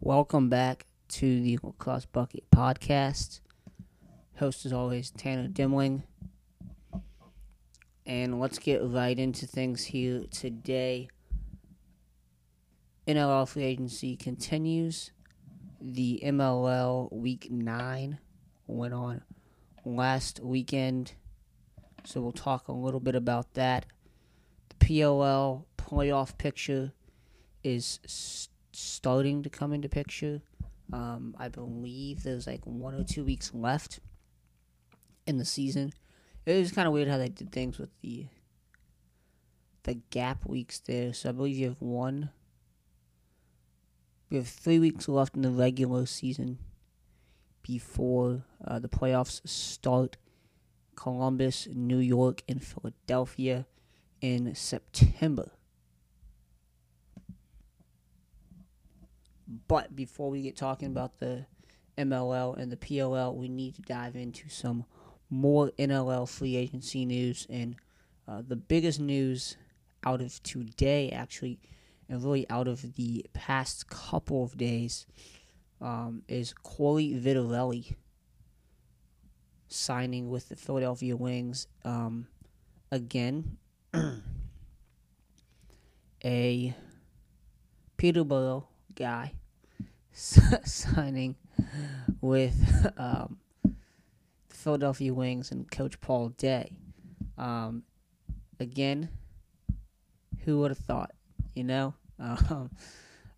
Welcome back to the Lacrosse Bucket Podcast. Host, as always, Tanner Dimling. And let's get right into things here today. NLL free agency continues. The MLL Week 9 went on last weekend. So we'll talk a little bit about that. The PLL playoff picture is starting to come into picture. Um, I believe there's like one or two weeks left in the season. It was kind of weird how they did things with the the gap weeks there. So I believe you have one. We have three weeks left in the regular season before uh, the playoffs start. Columbus, New York, and Philadelphia in September. But before we get talking about the MLL and the PLL, we need to dive into some more NLL free agency news. And uh, the biggest news out of today, actually, and really out of the past couple of days, um, is Corey Vitarelli signing with the Philadelphia Wings. Um, again, a Peterborough guy signing with um, the Philadelphia Wings and Coach Paul Day. Um, again, who would have thought? You know, um,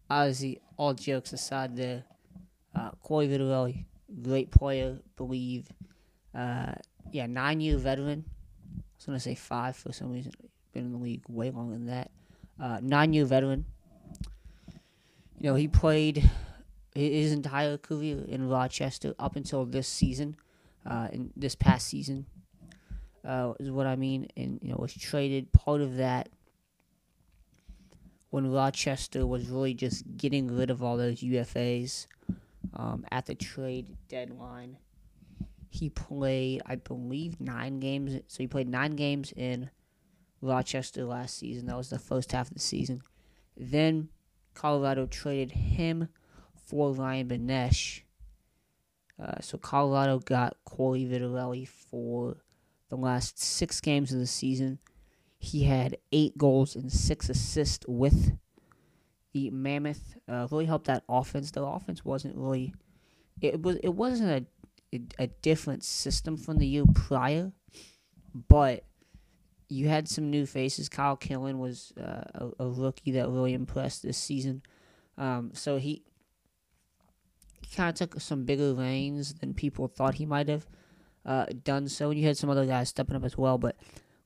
obviously, all jokes aside, there, uh, Corey great player, believe. Uh, yeah, nine year veteran. I was gonna say five for some reason. Been in the league way longer than that. Uh, nine year veteran. You know, he played his entire career in Rochester up until this season, uh, in this past season, uh, is what I mean. And you know, was traded part of that when Rochester was really just getting rid of all those UFAs um, at the trade deadline. He played, I believe, nine games. So he played nine games in Rochester last season. That was the first half of the season. Then Colorado traded him for Ryan Benesch. Uh, so Colorado got Corey Vitarelli for the last six games of the season. He had eight goals and six assists with the Mammoth. Uh, really helped that offense. The offense wasn't really it was it wasn't a, a, a different system from the year prior, but you had some new faces. Kyle Killen was uh, a, a, rookie that really impressed this season. Um, so he he kind of took some bigger reins than people thought he might have uh, done so. And you had some other guys stepping up as well, but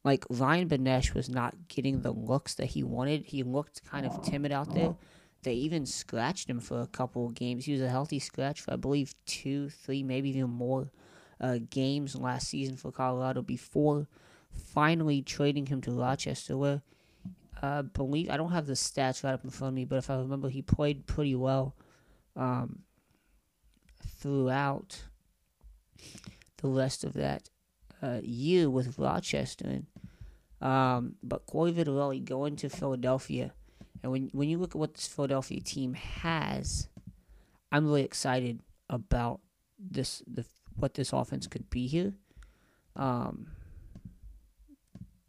like Ryan Benesch was not getting the looks that he wanted. He looked kind of timid out there. They even scratched him for a couple of games. He was a healthy scratch for I believe two, three, maybe even more uh, games last season for Colorado before finally trading him to Rochester. Where I uh, believe I don't have the stats right up in front of me, but if I remember, he played pretty well. Um, throughout the rest of that uh, year with Rochester. And, um, but Corey Vitarelli going to Philadelphia, and when when you look at what this Philadelphia team has, I'm really excited about this the what this offense could be here. Um,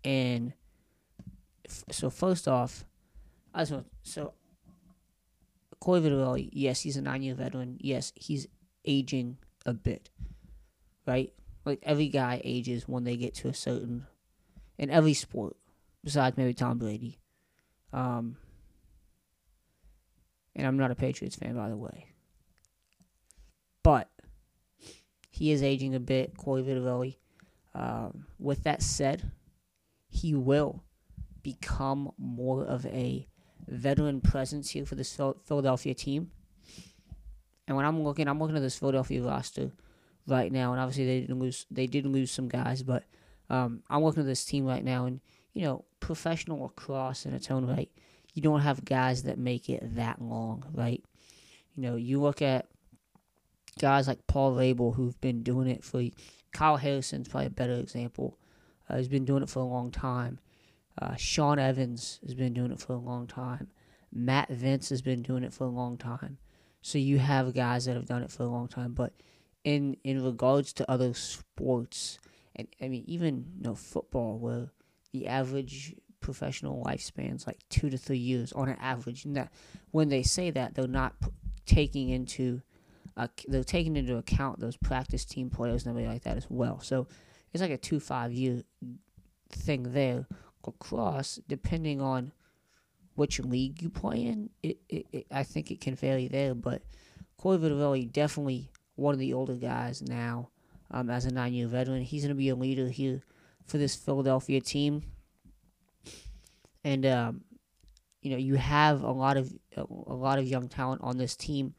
and f- so first off, I just want, so Corey Vitarelli, yes, he's a nine-year veteran. Yes, he's aging a bit, right? Like every guy ages when they get to a certain, in every sport, besides maybe Tom Brady. Um, and I'm not a Patriots fan, by the way. But he is aging a bit, Corey Vitarelli. Um, with that said, he will become more of a veteran presence here for this Philadelphia team. And when I'm looking, I'm looking at this Philadelphia roster right now, and obviously they didn't lose. They did lose some guys, but um, I'm looking at this team right now, and you know, professional lacrosse in its own right, you don't have guys that make it that long, right? You know, you look at guys like Paul Rabil who've been doing it for. Kyle Harrison's probably a better example. Uh, he's been doing it for a long time. Uh, Sean Evans has been doing it for a long time. Matt Vinc has been doing it for a long time. So you have guys that have done it for a long time, but in in regards to other sports, and I mean even you know football, where the average professional lifespan's like two to three years on an average, and that when they say that they're not p- taking into uh, they're taking into account those practice team players and everything like that as well. So it's like a two five year thing there. across depending on which league you play in, it, it, it I think it can vary there. But Corey Vitarelli definitely one of the older guys now um, as a nine year veteran. He's going to be a leader here for this Philadelphia team. And, um, you know, you have a lot of a lot of young talent on this team.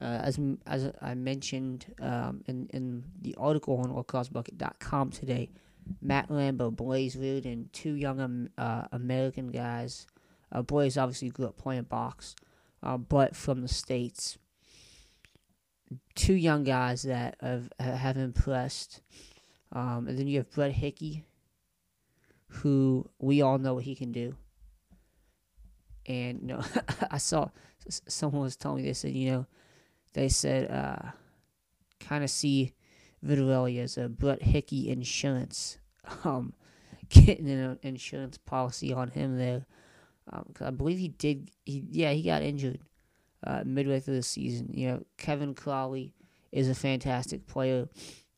Uh, as as I mentioned um, in in the article on lacrossebucket.com today, Matt Rambo, Blaze and two young um, uh, American guys. Uh, Blaze obviously grew up playing box, uh, but from the states two young guys that have have impressed. Um, and then you have Brett Hickey, who we all know what he can do. And you know, I saw someone was telling me they said, you know, they said uh, kind of see Vitarelli as a Brett Hickey insurance, um, getting an insurance policy on him there. Um, I believe he did, he yeah, he got injured uh, midway through the season. You know, Kevin Crowley is a fantastic player.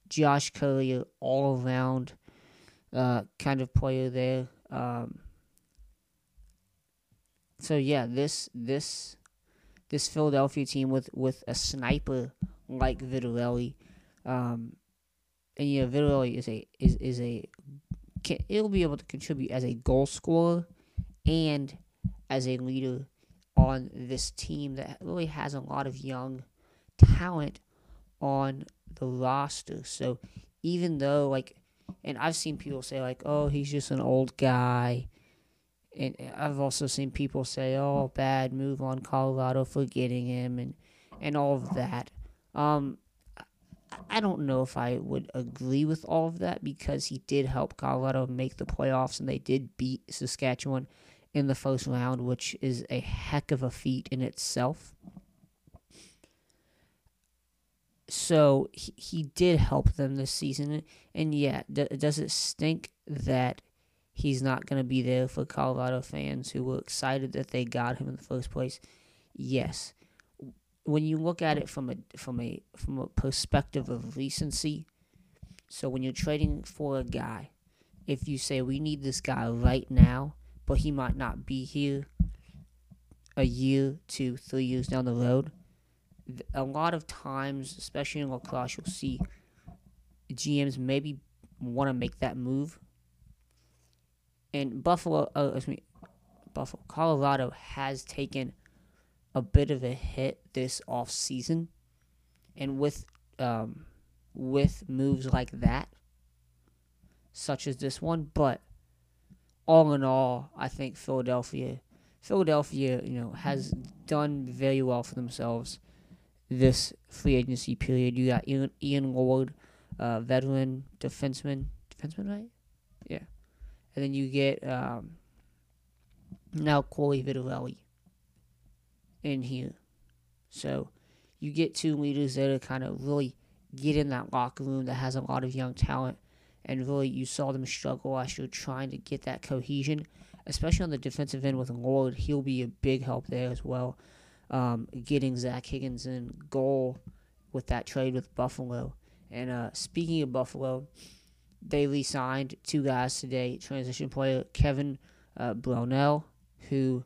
Josh Curry, all around uh, kind of player there. Um, so yeah, this this this Philadelphia team with with a sniper like Vitarelli, um, and yeah, Vitarelli is a is is a can, it'll be able to contribute as a goal scorer and as a leader on this team that really has a lot of young talent on the roster. So even though like and I've seen people say like, "Oh, he's just an old guy." And I've also seen people say, "Oh, bad move on Colorado for getting him," and and all of that. Um, I don't know if I would agree with all of that because he did help Colorado make the playoffs, and they did beat Saskatchewan in the first round, which is a heck of a feat in itself. So he, he did help them this season. And yeah, d- does it stink that he's not going to be there for Colorado fans who were excited that they got him in the first place? Yes. When you look at it from a from a from a perspective of recency, so when you're trading for a guy, if you say we need this guy right now, but he might not be here a year, two, three years down the road. A lot of times, especially in lacrosse, you'll see GMs maybe want to make that move. And Buffalo, uh, excuse me, Buffalo, Colorado has taken a bit of a hit this off season, and with um, with moves like that, such as this one, but all in all, I think Philadelphia, Philadelphia, you know, has done very well for themselves this free agency period. You got Ian, Ian Llord, uh, veteran defenseman, defenseman, right? And then you get um, now Corey Vitarelli in here, so you get two leaders that are kind of really get in that locker room that has a lot of young talent and really you saw them struggle last year trying to get that cohesion, especially on the defensive end with Llord. He'll be a big help there as well. Um, getting Zach Higgins in goal with that trade with Buffalo. And uh, speaking of Buffalo, they re signed two guys today transition player Kevin uh, Brownell, who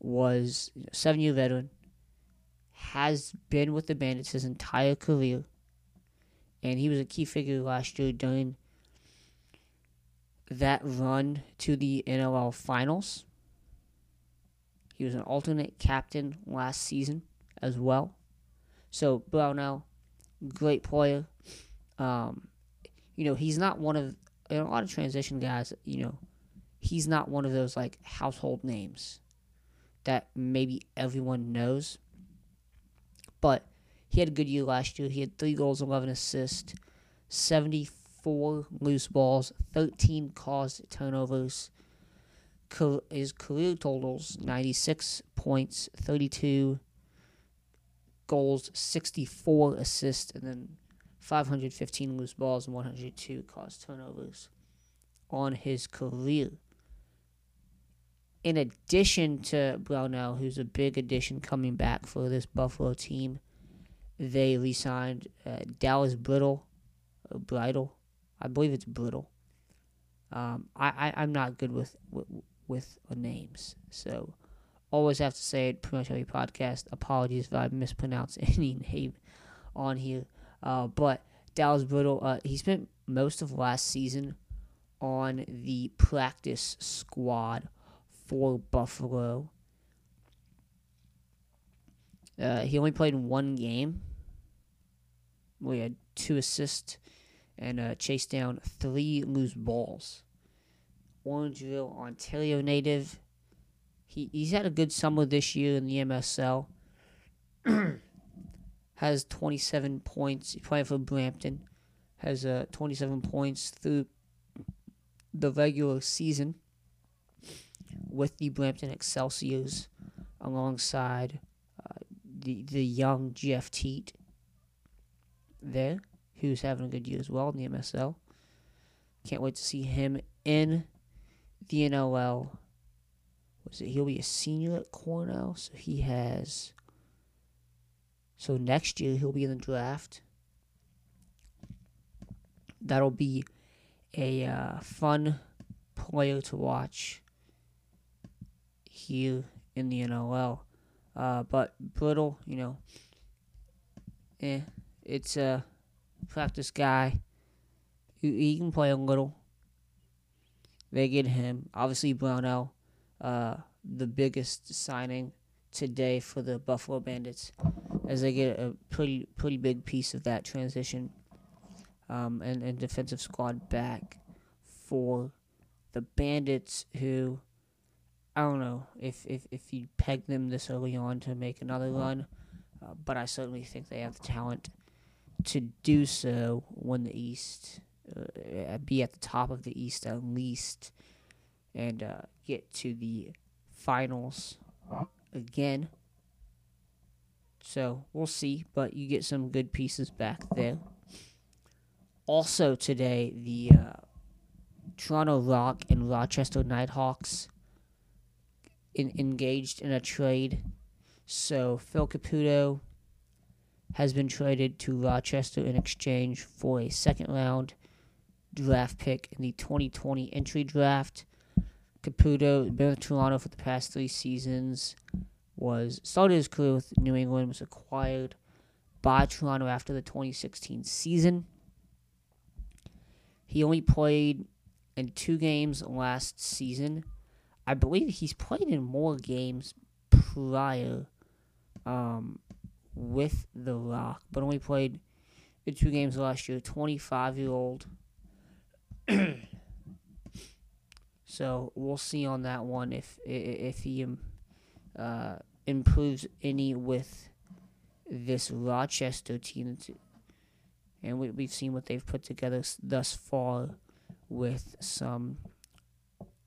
was a seven year veteran, has been with the Bandits his entire career, and he was a key figure last year during that run to the NLL finals. He was an alternate captain last season as well. So Brownell, great player. Um, you know, he's not one of a lot of transition guys. You know, he's not one of those like household names that maybe everyone knows. But he had a good year last year. He had three goals, eleven assists, seventy four loose balls, 13 caused turnovers. His career totals 96 points, 32 goals, 64 assists, and then 515 loose balls and 102 caused turnovers on his career. In addition to Brownell, who's a big addition coming back for this Buffalo team, they re signed uh, Dallas Brittle, uh, Bridle. I believe it's Brittle. Um, I, I, I'm not good with, with, with names, so always have to say it pretty much every podcast. Apologies if I mispronounce any name on here. Uh, but Dallas Brittle, uh, he spent most of last season on the practice squad for Buffalo. Uh, he only played in one game. We had two assists and uh, chased down three loose balls. Orangeville, Ontario native. He he's had a good summer this year in the MSL. has 27 points. He's playing for Brampton. Has uh, 27 points through the regular season with the Brampton Excelsiors alongside uh, the the young Jeff Teat there, who's having a good year as well in the MSL. Can't wait to see him in the NLL. Was it? He'll be a senior at Cornell, so he has so next year he'll be in the draft. That'll be a uh, fun player to watch here in the NLL. Uh, but Brittle, you know, eh, it's a practice guy. He, he can play a little. They get him. Obviously, Brownell, uh, the biggest signing today for the Buffalo Bandits as they get a pretty pretty big piece of that transition um, and, and defensive squad back for the Bandits who I don't know if, if, if you peg them this early on to make another run, uh, but I certainly think they have the talent to do so when the East uh, be at the top of the East at least and uh, get to the finals again. So we'll see, but you get some good pieces back there. Also today, the uh, Toronto Rock and Rochester Nighthawks in, engaged in a trade. So Phil Caputo has been traded to Rochester in exchange for a second round draft pick in the 2020 entry draft. Caputo has been with Toronto for the past three seasons was started his career with New England, was acquired by Toronto after the 2016 season. He only played in two games last season. I believe he's played in more games prior um, with the Rock, but only played in two games last year. 25 year old. so we'll see on that one if if he um, uh, improves any with this Rochester team. And we, we've seen what they've put together thus far with some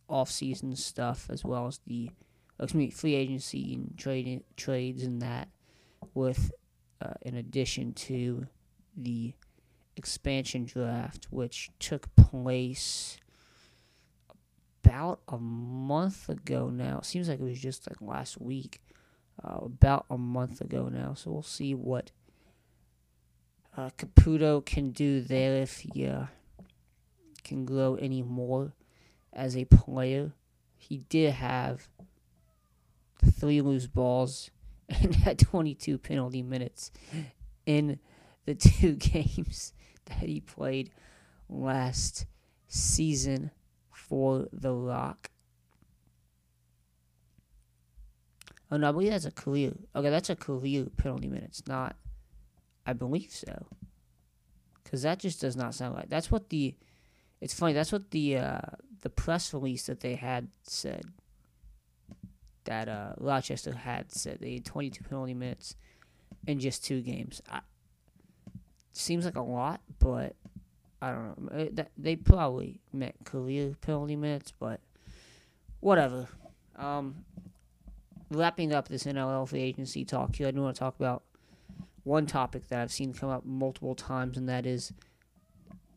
off-season stuff as well as the excuse me, free agency and trade trades and that with uh, in addition to the expansion draft which took place about a month ago now. It seems like it was just like last week, uh, about a month ago now. So we'll see what uh, Caputo can do there if he uh, can grow any more as a player. He did have three loose balls and had 22 penalty minutes in the two games that he played last season for The Rock. Oh no, I believe that's a career. Okay, that's a career penalty minutes, not. I believe so. Cause that just does not sound like. That's what the. It's funny. That's what the uh, the press release that they had said. That uh, Rochester had said they had 22 penalty minutes in just two games. I, seems like a lot, but I don't know. They probably meant career penalty minutes, but whatever. Um, wrapping up this NLL free agency talk here, I do want to talk about one topic that I've seen come up multiple times, and that is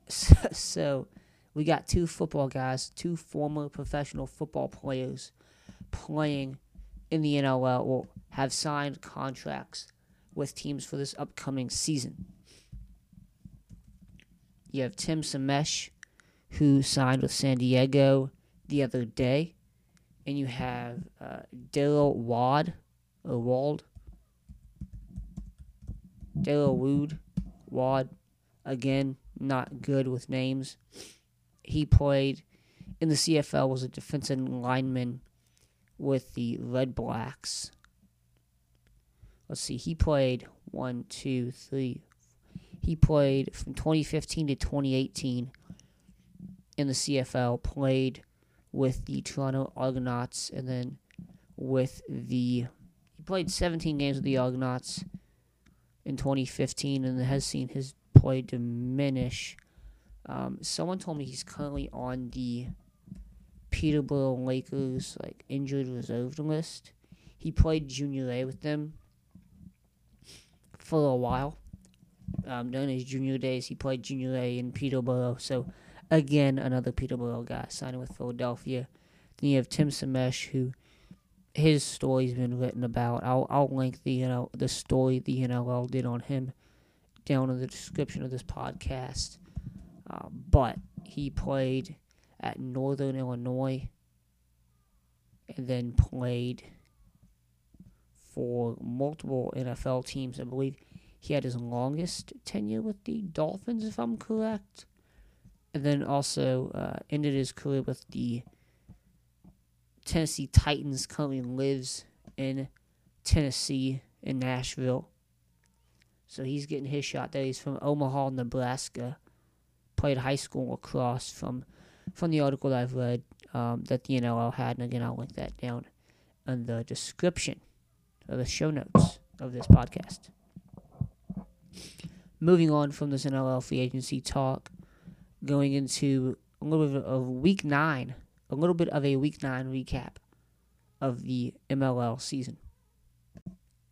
so we got two football guys, two former professional football players playing in the NLL will have signed contracts with teams for this upcoming season. You have Tim Semisch, who signed with San Diego the other day, and you have uh, Daryl Wad or Wald, Daryl Wood, Wad, again not good with names. He played in the CFL was a defensive lineman with the Red Blacks. Let's see, he played one, two, three. He played from 2015 to 2018 in the CFL, played with the Toronto Argonauts, and then with the. He played 17 games with the Argonauts in 2015 and has seen his play diminish. Um, someone told me he's currently on the Peterborough Lakers like injured reserve list. He played junior A with them for a while. Um, during his junior days, he played junior A in Peterborough. So, again, another Peterborough guy signing with Philadelphia. Then you have Tim Semisch, who his story's been written about. I'll I'll link the you know the story the NLL did on him down in the description of this podcast. Uh, but he played at Northern Illinois and then played for multiple NFL teams. I believe he had his longest tenure with the Dolphins, if I'm correct. And then also uh, ended his career with the Tennessee Titans. Currently lives in Tennessee, in Nashville. So he's getting his shot there. He's from Omaha, Nebraska. Played high school lacrosse from from the article I've read um, that the NLL had, and again I'll link that down in the description of the show notes of this podcast. Moving on from this NLL free agency talk, going into a little bit of week nine, a little bit of a week nine recap of the MLL season.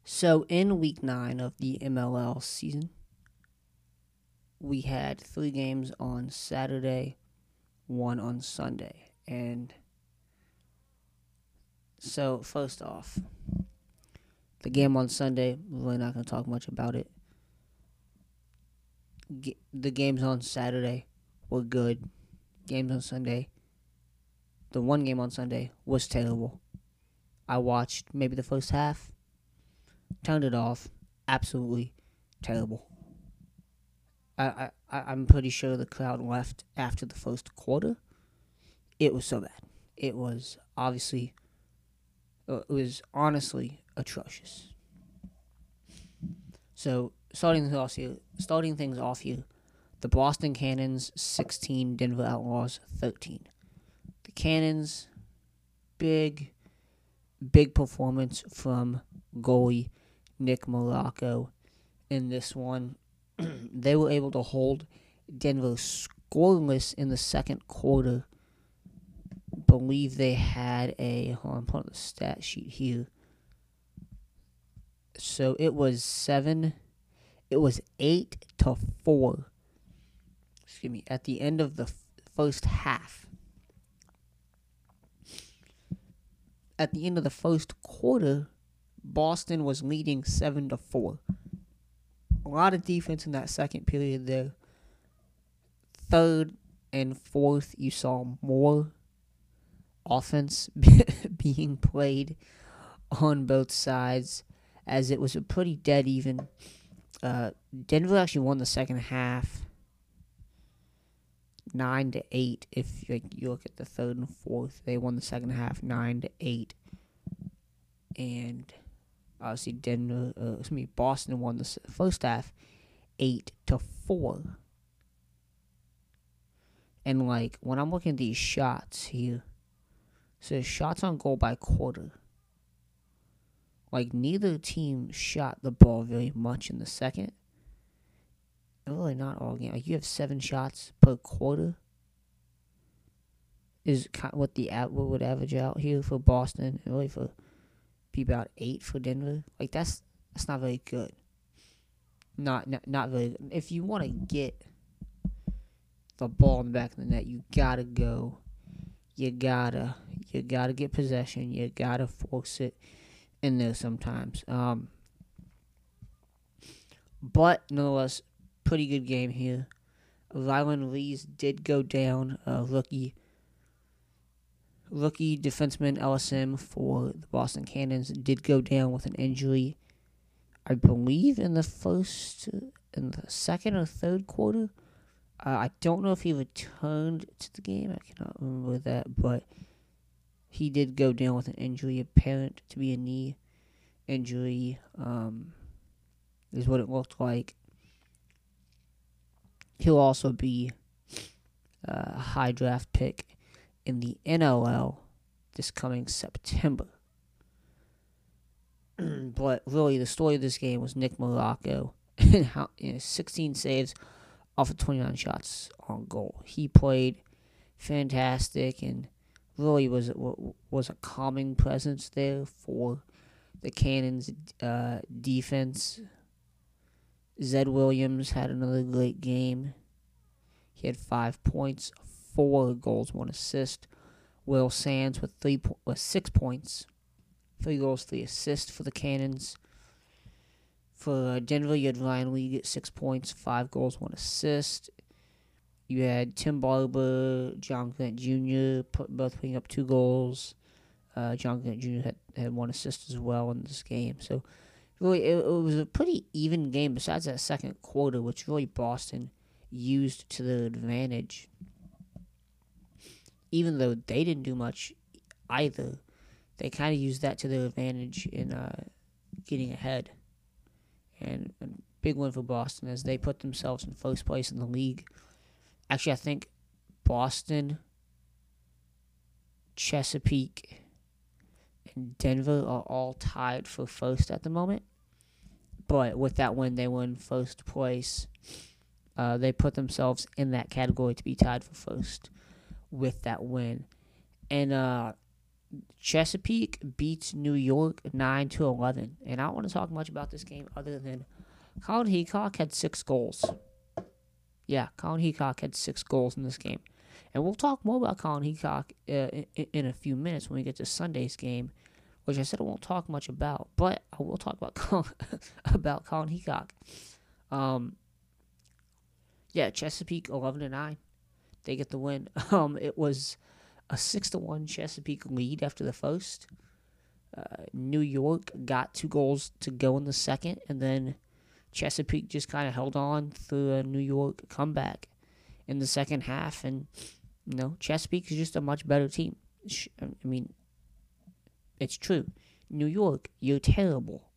So, in week nine of the MLL season, we had three games on Saturday, one on Sunday. And so, first off, the game on Sunday, we're really not going to talk much about it. G- the games on Saturday were good. Games on Sunday, the one game on Sunday was terrible. I watched maybe the first half, turned it off. Absolutely terrible. I, I, I'm pretty sure the crowd left after the first quarter. It was so bad. It was obviously, uh, it was honestly atrocious. So starting things off you starting things off here, the Boston Cannons 16, Denver Outlaws 13. The Cannons, big, big performance from goalie Nick Marrocco in this one. they were able to hold Denver scoreless in the second quarter. Believe they had a hold on, on the stat sheet here. So it was seven. It was eight to four. Excuse me. At the end of the f- first half. At the end of the first quarter, Boston was leading seven to four. A lot of defense in that second period there. Third and fourth, you saw more offense being played on both sides, as it was a pretty dead even. Uh, Denver actually won the second half, nine to eight. If like, you look at the third and fourth, they won the second half nine to eight, and obviously Denver, uh, excuse me, Boston won the first half eight to four. And like when I'm looking at these shots here, so shots on goal by quarter. Like neither team shot the ball very much in the second. Really not all game. Like you have seven shots per quarter. Is kind what the what would average out here for Boston, really for be about eight for Denver. Like that's that's not very good. not not, not really. If you want to get the ball in the back of the net, you gotta go. You gotta you gotta get possession. You gotta force it in there sometimes. Um, but nonetheless, pretty good game here. Ryland Rees did go down. Uh, rookie rookie defenseman LSM for the Boston Cannons did go down with an injury. I believe in the first, in the second or third quarter. Uh, I don't know if he returned to the game. I cannot remember that, but he did go down with an injury apparent to be a knee injury. Um, is what it looked like. He'll also be a high draft pick in the NLL this coming September. but really, the story of this game was Nick Marrocco and how you know, 16 saves off of 29 shots on goal. He played fantastic and really was was a calming presence there for the Cannons uh, defense. Zed Williams had another great game. He had five points, four goals, one assist. Will Sands with three po- with six points, three goals, three assists for the Cannons. For uh, Denver, you had Ryan Lee get six points, five goals, one assist. You had Tim Barber, John Grant Jr. Put, both putting up two goals. Uh, John Grant Jr. had, had one assist as well in this game. So really, it, it was a pretty even game. Besides that second quarter, which really Boston used to their advantage even though they didn't do much either, they kind of used that to their advantage in uh, getting ahead. And a big win for Boston as they put themselves in first place in the league. Actually, I think Boston, Chesapeake, and Denver are all tied for first at the moment. But with that win, they win first place. Uh, they put themselves in that category to be tied for first with that win. And uh, Chesapeake beats New York 9 to 11. And I don't want to talk much about this game other than Colin Heacock had six goals. Yeah, Colin Heacock had six goals in this game. And we'll talk more about Colin Heacock uh, in, in, a few minutes when we get to Sunday's game, which I said I won't talk much about, but I will talk about Colin, about Colin Heacock. Um, yeah, Chesapeake 11 to 9 they get the win. Um, it was a six to one Chesapeake lead after the first. Uh, New York got two goals to go in the second, and then Chesapeake just kind of held on through a New York comeback in the second half, and you know Chesapeake is just a much better team. I mean, it's true. New York, you're terrible.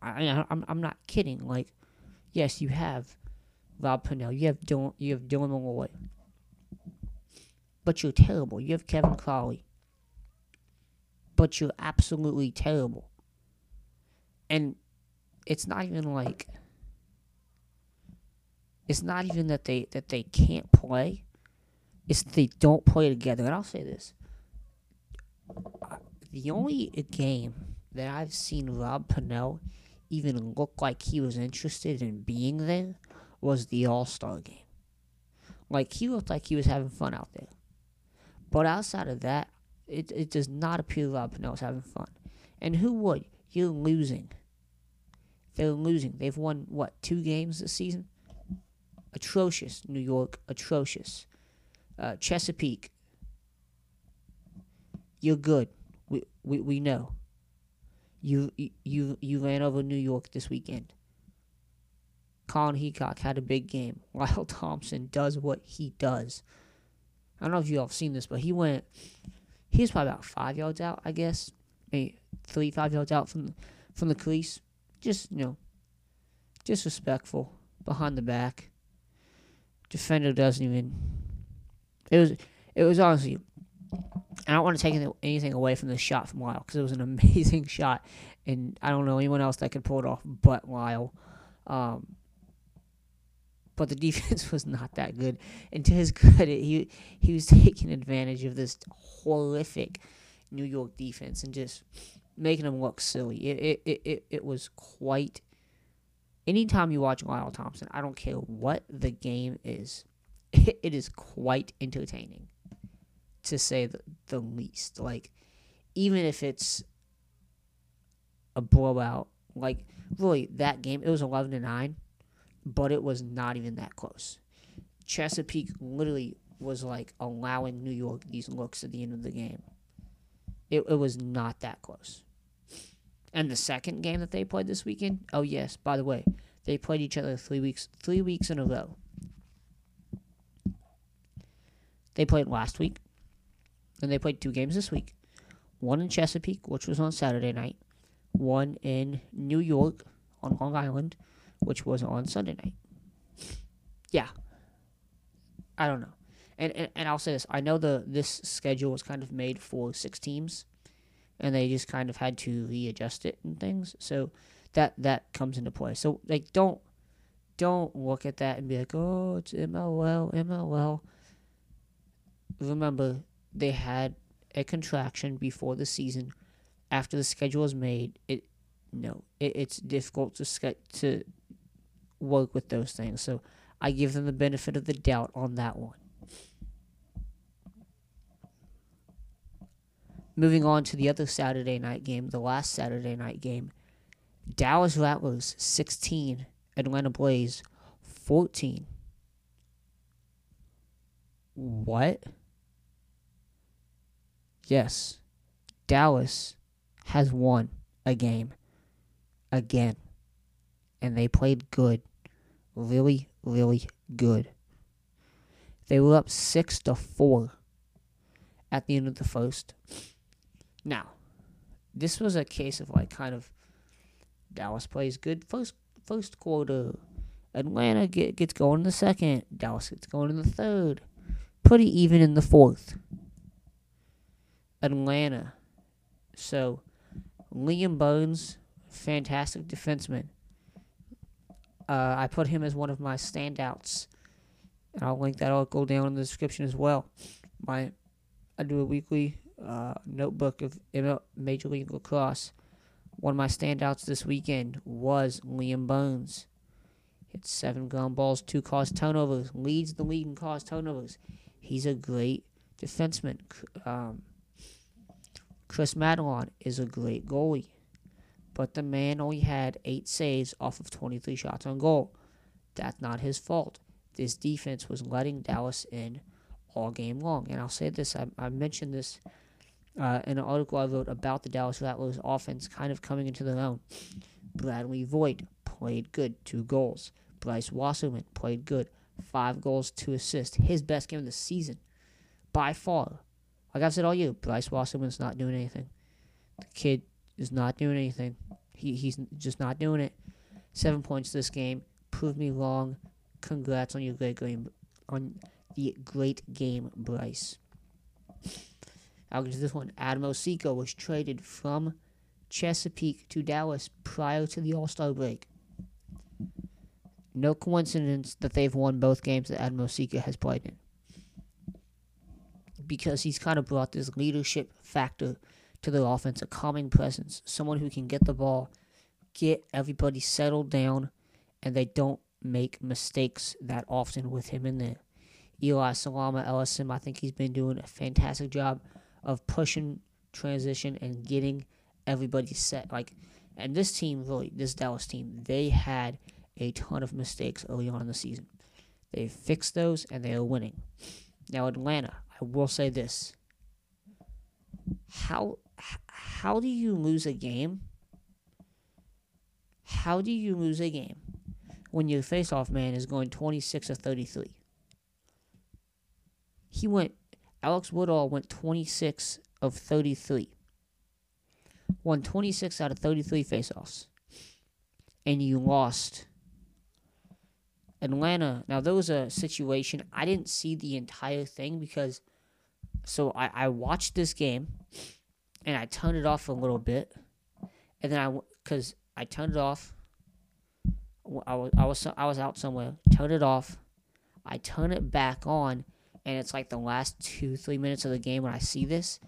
I, I I'm I'm not kidding. Like, yes, you have Rob Pannell, you have Dylan, you have Dylan Molloy, but you're terrible. You have Kevin Crowley, but you're absolutely terrible. And it's not even like it's not even that they that they can't play. It's they don't play together. And I'll say this: the only game that I've seen Rob Pannell even look like he was interested in being there was the All Star game. Like he looked like he was having fun out there. But outside of that, it, it does not appear Rob Pannell's having fun. And who would? You're losing. They're losing. They've won, what, two games this season? Atrocious. New York, atrocious. Uh, Chesapeake, you're good. We, we, we know. You, you, you ran over New York this weekend. Colin Heacock had a big game. Lyle Thompson does what he does. I don't know if you all have seen this, but he went. He was probably about five yards out, I guess, maybe three, five yards out from from the crease. Just you know, disrespectful behind the back. Defender doesn't even. It was. It was honestly. I don't want to take anything away from the shot from Lyle because it was an amazing shot, and I don't know anyone else that could pull it off but Lyle. Um, but the defense was not that good. And to his credit, he he was taking advantage of this horrific New York defense and just making them look silly. It it, it, it, it was quite anytime you watch Lyle Thompson, I don't care what the game is, it is quite entertaining, to say the, the least. Like, even if it's a blowout, like really that game, it was eleven to nine, but it was not even that close. Chesapeake literally was like allowing New York these looks at the end of the game. It, it was not that close. And the second game that they played this weekend, oh yes, by the way, they played each other three weeks three weeks in a row. They played last week, and they played two games this week. One in Chesapeake, which was on Saturday night, one in New York on Long Island, which was on Sunday night. Yeah. I don't know. And, and, and I'll say this. I know the this schedule was kind of made for six teams and they just kind of had to readjust it and things. So that that comes into play. So like don't don't look at that and be like, "Oh, it's MLL, MLL." Remember, they had a contraction before the season. After the schedule is made, it no, it, it's difficult to to work with those things. So I give them the benefit of the doubt on that one. Moving on to the other Saturday night game, the last Saturday night game. Dallas Rattlers 16, Atlanta Blaze 14. What? Yes. Dallas has won a game again. And they played good. Really, really good. They were up 6 to 4 at the end of the first. Now, this was a case of like kind of Dallas plays good first first quarter. Atlanta get, gets going in the second. Dallas gets going in the third. Pretty even in the fourth. Atlanta. So, Liam Byrnes, fantastic defenseman. Uh, I put him as one of my standouts. And I'll link that article down in the description as well. My I do a weekly uh, notebook of Major League Lacrosse. One of my standouts this weekend was Liam Byrnes. Hit seven ground balls, two caused turnovers, leads the league in caused turnovers. He's a great defenseman. Um, Chris Madalon is a great goalie, but the man only had eight saves off of 23 shots on goal. That's not his fault. This defense was letting Dallas in all game long. And I'll say this I, I mentioned this uh, in an article I wrote about the Dallas Rattlers offense kind of coming into their own. Bradley Voigt played good, two goals. Bryce Wasserman played good, five goals, two assists. His best game of the season, by far. Like I've said all year, Bryce Wasserman's not doing anything. The kid is not doing anything. He he's just not doing it. Seven points this game. Prove me wrong. Congrats on your great game on the great game, Bryce. I'll get to this one. Adam Oseco was traded from Chesapeake to Dallas prior to the All Star break. No coincidence that they've won both games that Adam Oseco has played in. Because he's kind of brought this leadership factor to their offense, a calming presence, someone who can get the ball, get everybody settled down, and they don't make mistakes that often with him in there. Eli Salama Ellison, I think he's been doing a fantastic job of pushing transition and getting everybody set. Like, and this team really, this Dallas team, they had a ton of mistakes early on in the season. They fixed those and they are winning. Now Atlanta, I will say this: how how do you lose a game? How do you lose a game when your faceoff man is going 26 or 33? He went Alex Woodall went 26 of 33. Won 26 out of 33 faceoffs. And you lost. Atlanta, now there was a situation, I didn't see the entire thing because, so I, I watched this game and I turned it off a little bit. And then I, because I turned it off, I was, I was, I was out somewhere, turned it off, I turn it back on, and it's like the last two, three minutes of the game when I see this,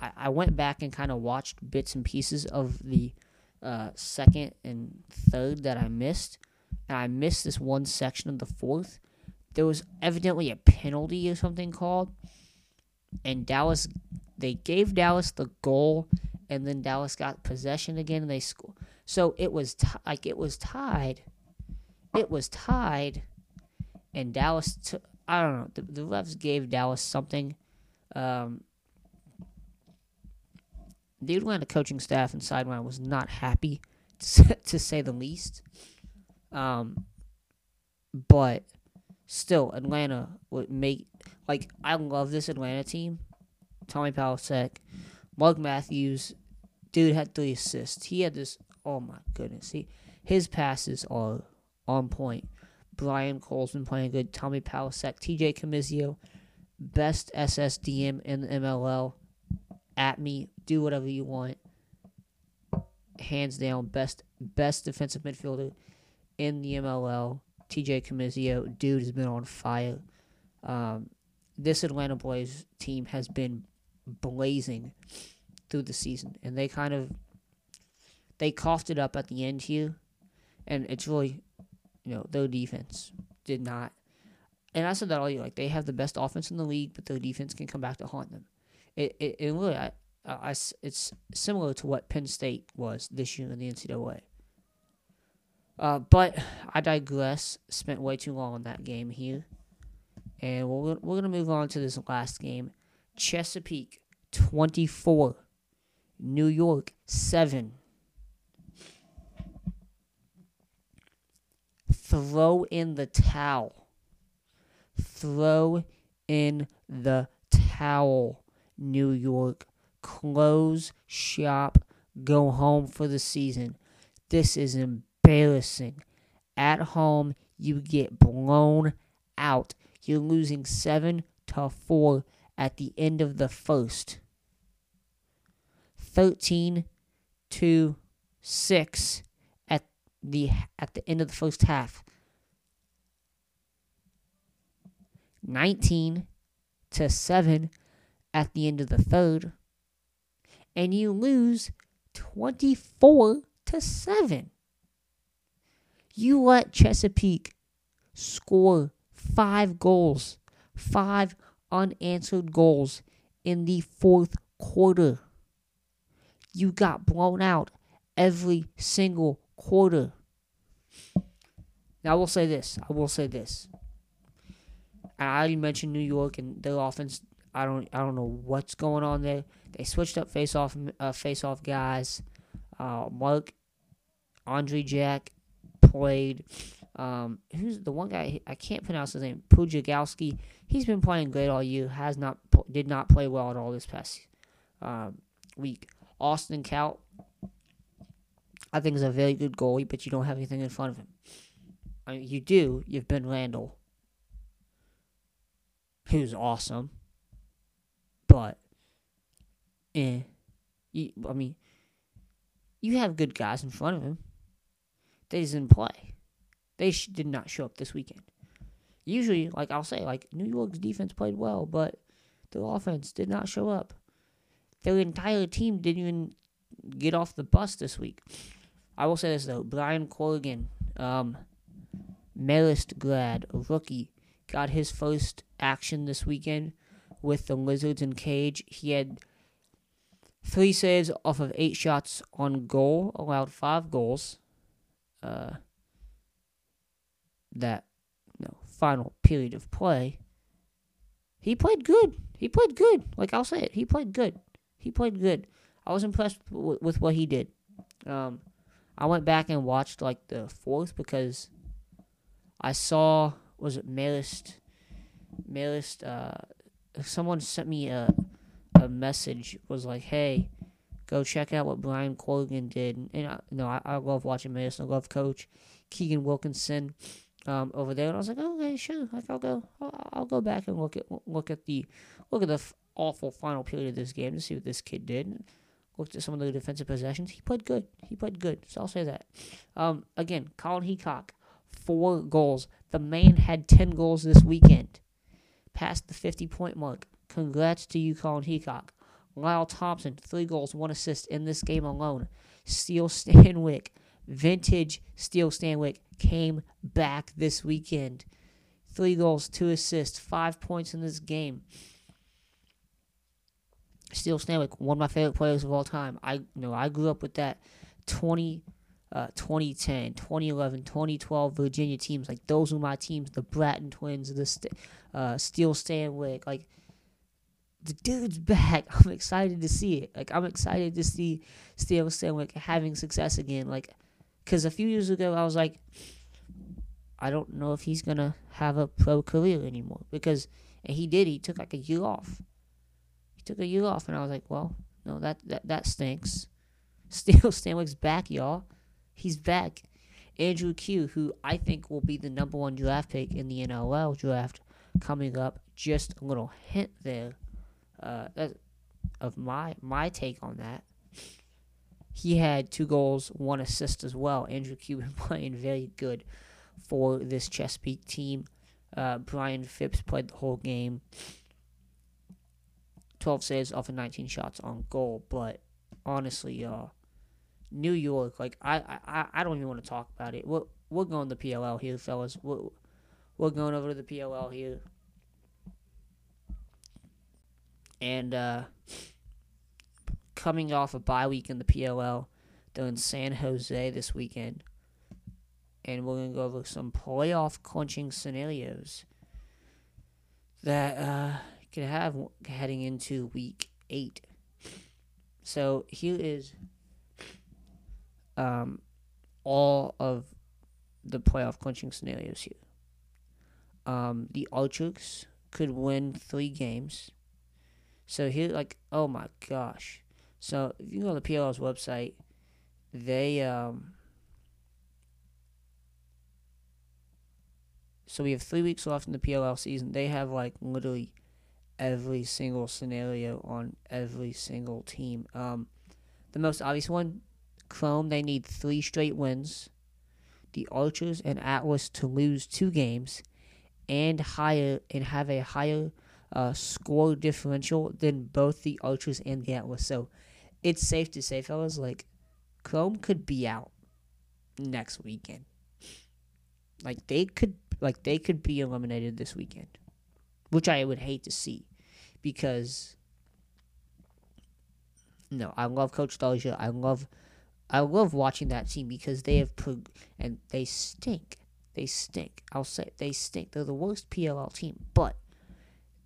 I, I went back and kind of watched bits and pieces of the uh, second and third that I missed. and I missed this one section of the fourth. There was evidently a penalty or something called, and Dallas they gave Dallas the goal, and then Dallas got possession again, and they scored. So it was t- like it was tied. It was tied, and Dallas. T- I don't know. The, the refs gave Dallas something. Um, the Atlanta coaching staff and sideline was not happy, to, say the least. Um, but still, Atlanta would make like I love this Atlanta team. Tommy Palasek, Mark Matthews, dude had three assists. He had this. Oh my goodness, he his passes are on point. Brian Cole's been playing good. Tommy Palasek, TJ Comizio, best SSDM in the MLL. At me, do whatever you want. Hands down, best best defensive midfielder in the MLL. TJ Comizio, dude has been on fire. Um, this Atlanta Blaze team has been blazing through the season, and they kind of they coughed it up at the end here, and it's really, you know, their defense did not. And I said that all year, like they have the best offense in the league, but their defense can come back to haunt them. It it, it really, I, I, it's similar to what Penn State was this year in the NCAA. Uh, but I digress. Spent way too long on that game here. And we're, we're going to move on to this last game. Chesapeake 24, New York 7. Throw in the towel. Throw in the towel, New York. Close shop. Go home for the season. This is embarrassing. At home, you get blown out. You're losing 7 to 4 at the end of the first. 13 to 6 at the at the end of the first half. 19 to 7 at the end of the third. And you lose 24 to 7. You let Chesapeake score 5 goals, 5 unanswered goals in the fourth quarter. You got blown out every single quarter. Now, I will say this. I will say this. I already mentioned New York and their offense. I don't. I don't know what's going on there. They switched up face off uh, face off guys. Uh, Mark, Andre Jack played. Um, who's the one guy? I can't pronounce his name. Pujagowski. He's been playing great all year. Has not did not play well at all this past um, week. Austin Kaut. I think is a very good goalie, but you don't have anything in front of him. I mean, you do. You've Ben Randall, who's awesome, but eh. You, I mean, you have good guys in front of him. They just didn't play. They sh- did not show up this weekend. Usually, like I'll say, like New York's defense played well, but their offense did not show up. Their entire team didn't even get off the bus this week. I will say this though: Brian Corrigan, um, Marist grad, rookie, got his first action this weekend with the Lizards in cage. He had three saves off of eight shots on goal, allowed five goals. Uh, that you know, final period of play, he played good. He played good. Like I'll say it, he played good. He played good. I was impressed with, with what he did. Um, I went back and watched like the fourth because I saw was it Marist, Marist. Uh, someone sent me a a message was like, hey, go check out what Brian Corrigan did. And, I, know, I, I love watching Marist. I love Coach Keegan Wilkinson um, over there, and I was like, okay, sure, like I'll go, I'll, I'll, go back and look at look at the look at the f- awful final period of this game to see what this kid did. Looked at some of the defensive possessions. He played good. He played good. So I'll say that. Um, again, Colin Heacock, four goals. The man had ten goals this weekend, past the fifty point mark. Congrats to you, Colin Heacock. Lyle Thompson, three goals, one assist in this game alone. Steele Stanwick, vintage Steele Stanwick, came back this weekend. Three goals, two assists, five points in this game. Steele Stanwick, one of my favorite players of all time. I you know I grew up with that 20, uh, 2010, 2011, 2012 Virginia teams. Like those were my teams. The Bratton twins, the St- uh, Steele Stanwick. Like the dude's back. I'm excited to see it. Like I'm excited to see Steele Stanwick having success again. Like, cause a few years ago I was like, I don't know if he's gonna have a pro career anymore because, and he did. He took like a year off. He took a year off, and I was like, well, no, that that that stinks. Steele Stanwick's back, y'all. He's back. Andrew Kew, who I think will be the number one draft pick in the NLL draft coming up. Just a little hint there uh, of my my take on that. He had two goals, one assist as well. Andrew Kew playing very good for this Chesapeake team. Uh, Brian Phipps played the whole game. 12 saves off of 19 shots on goal. But honestly, y'all, uh, New York, like, I, I, I don't even want to talk about it. We're, we're going to the PLL here, fellas. We're, we're going over to the PLL here. And uh, coming off a bye week in the PLL, they're in San Jose this weekend and we're to go over some playoff clinching scenarios that uh, could have heading into week eight. So here is um, all of the playoff clinching scenarios here. Um, the Archers could win three games. So here, like, oh my gosh. So if you go to the PLL's website, they um, So we have three weeks left in the PLL season. They have like literally every single scenario on every single team. Um, the most obvious one, Chrome, they need three straight wins. The Archers and Atlas to lose two games and higher and have a higher uh, score differential than both the Archers and the Atlas. So it's safe to say, fellas, like Chrome could be out next weekend. Like they could like they could be eliminated this weekend, which I would hate to see, because no, I love Coach Darja. I love, I love watching that team because they have prog- and they stink. They stink. I'll say they stink. They're the worst PLL team, but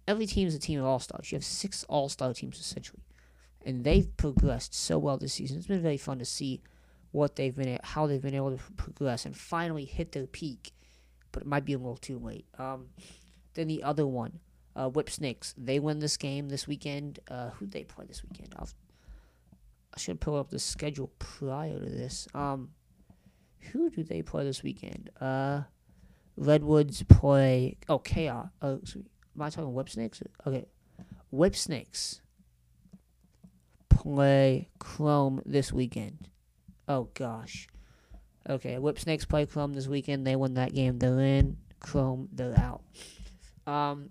every team is a team of all stars. You have six all star teams essentially, and they've progressed so well this season. It's been very fun to see what they've been, how they've been able to progress and finally hit their peak but it might be a little too late. Um, then the other one, uh, Whip Snakes. They win this game this weekend. Uh, who they play this weekend? I'll, I should pull up the schedule prior to this. Um, who do they play this weekend? Uh, Redwoods play. Oh, Chaos. Oh, sorry. am I talking Whip Snakes? Okay, Whip Snakes play Chrome this weekend. Oh gosh. Okay, Whip Snakes play Chrome this weekend. They win that game. They're in. Chrome, they're out. Um,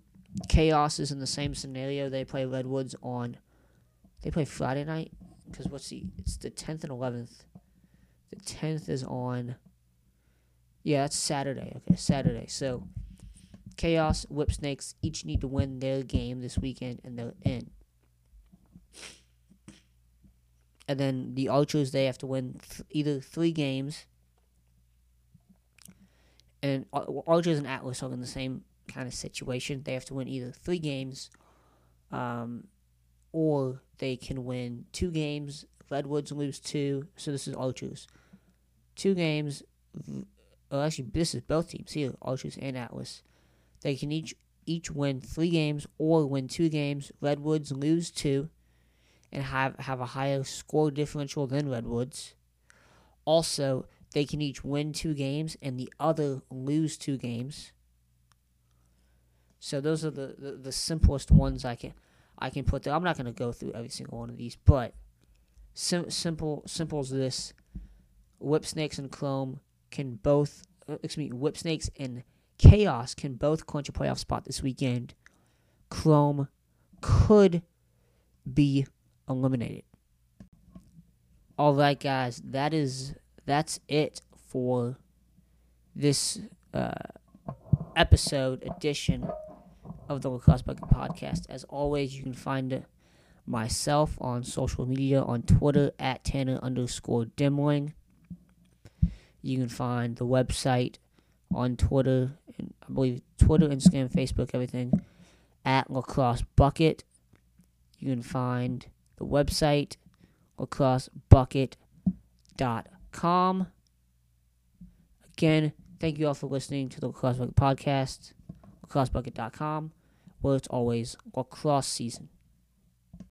Chaos is in the same scenario. They play Redwoods on. They play Friday night because what's the? It's the tenth and eleventh. The tenth is on. Yeah, that's Saturday. Okay, Saturday. So, Chaos, Whip Snakes each need to win their game this weekend, and they're in. And then the Archers, they have to win th- either three games and Archers and Atlas are in the same kind of situation. They have to win either three games, um, or they can win two games. Redwoods lose two, so this is all Archers. Two games. Well, actually, this is both teams here, Archers and Atlas. They can each each win three games or win two games. Redwoods lose two, and have have a higher score differential than Redwoods. Also, they can each win two games and the other lose two games. So those are the, the, the simplest ones I can I can put there. I'm not going to go through every single one of these, but sim- simple simple as this: Whip Snakes and Chrome can both uh, excuse me, Whip Snakes and Chaos can both clinch a playoff spot this weekend. Chrome could be eliminated. All right, guys, that is that's it for this uh, episode edition of the Lacrosse Bucket Podcast. As always, you can find myself on social media on Twitter at Tanner underscore Dimling. You can find the website on Twitter, and I believe Twitter, Instagram, Facebook, everything at Lacrosse Bucket. You can find the website lacrossebucket.com. Again, thank you all for listening to the Lacrosse Bucket Podcast, lacrossebucket.com, where it's always lacrosse season.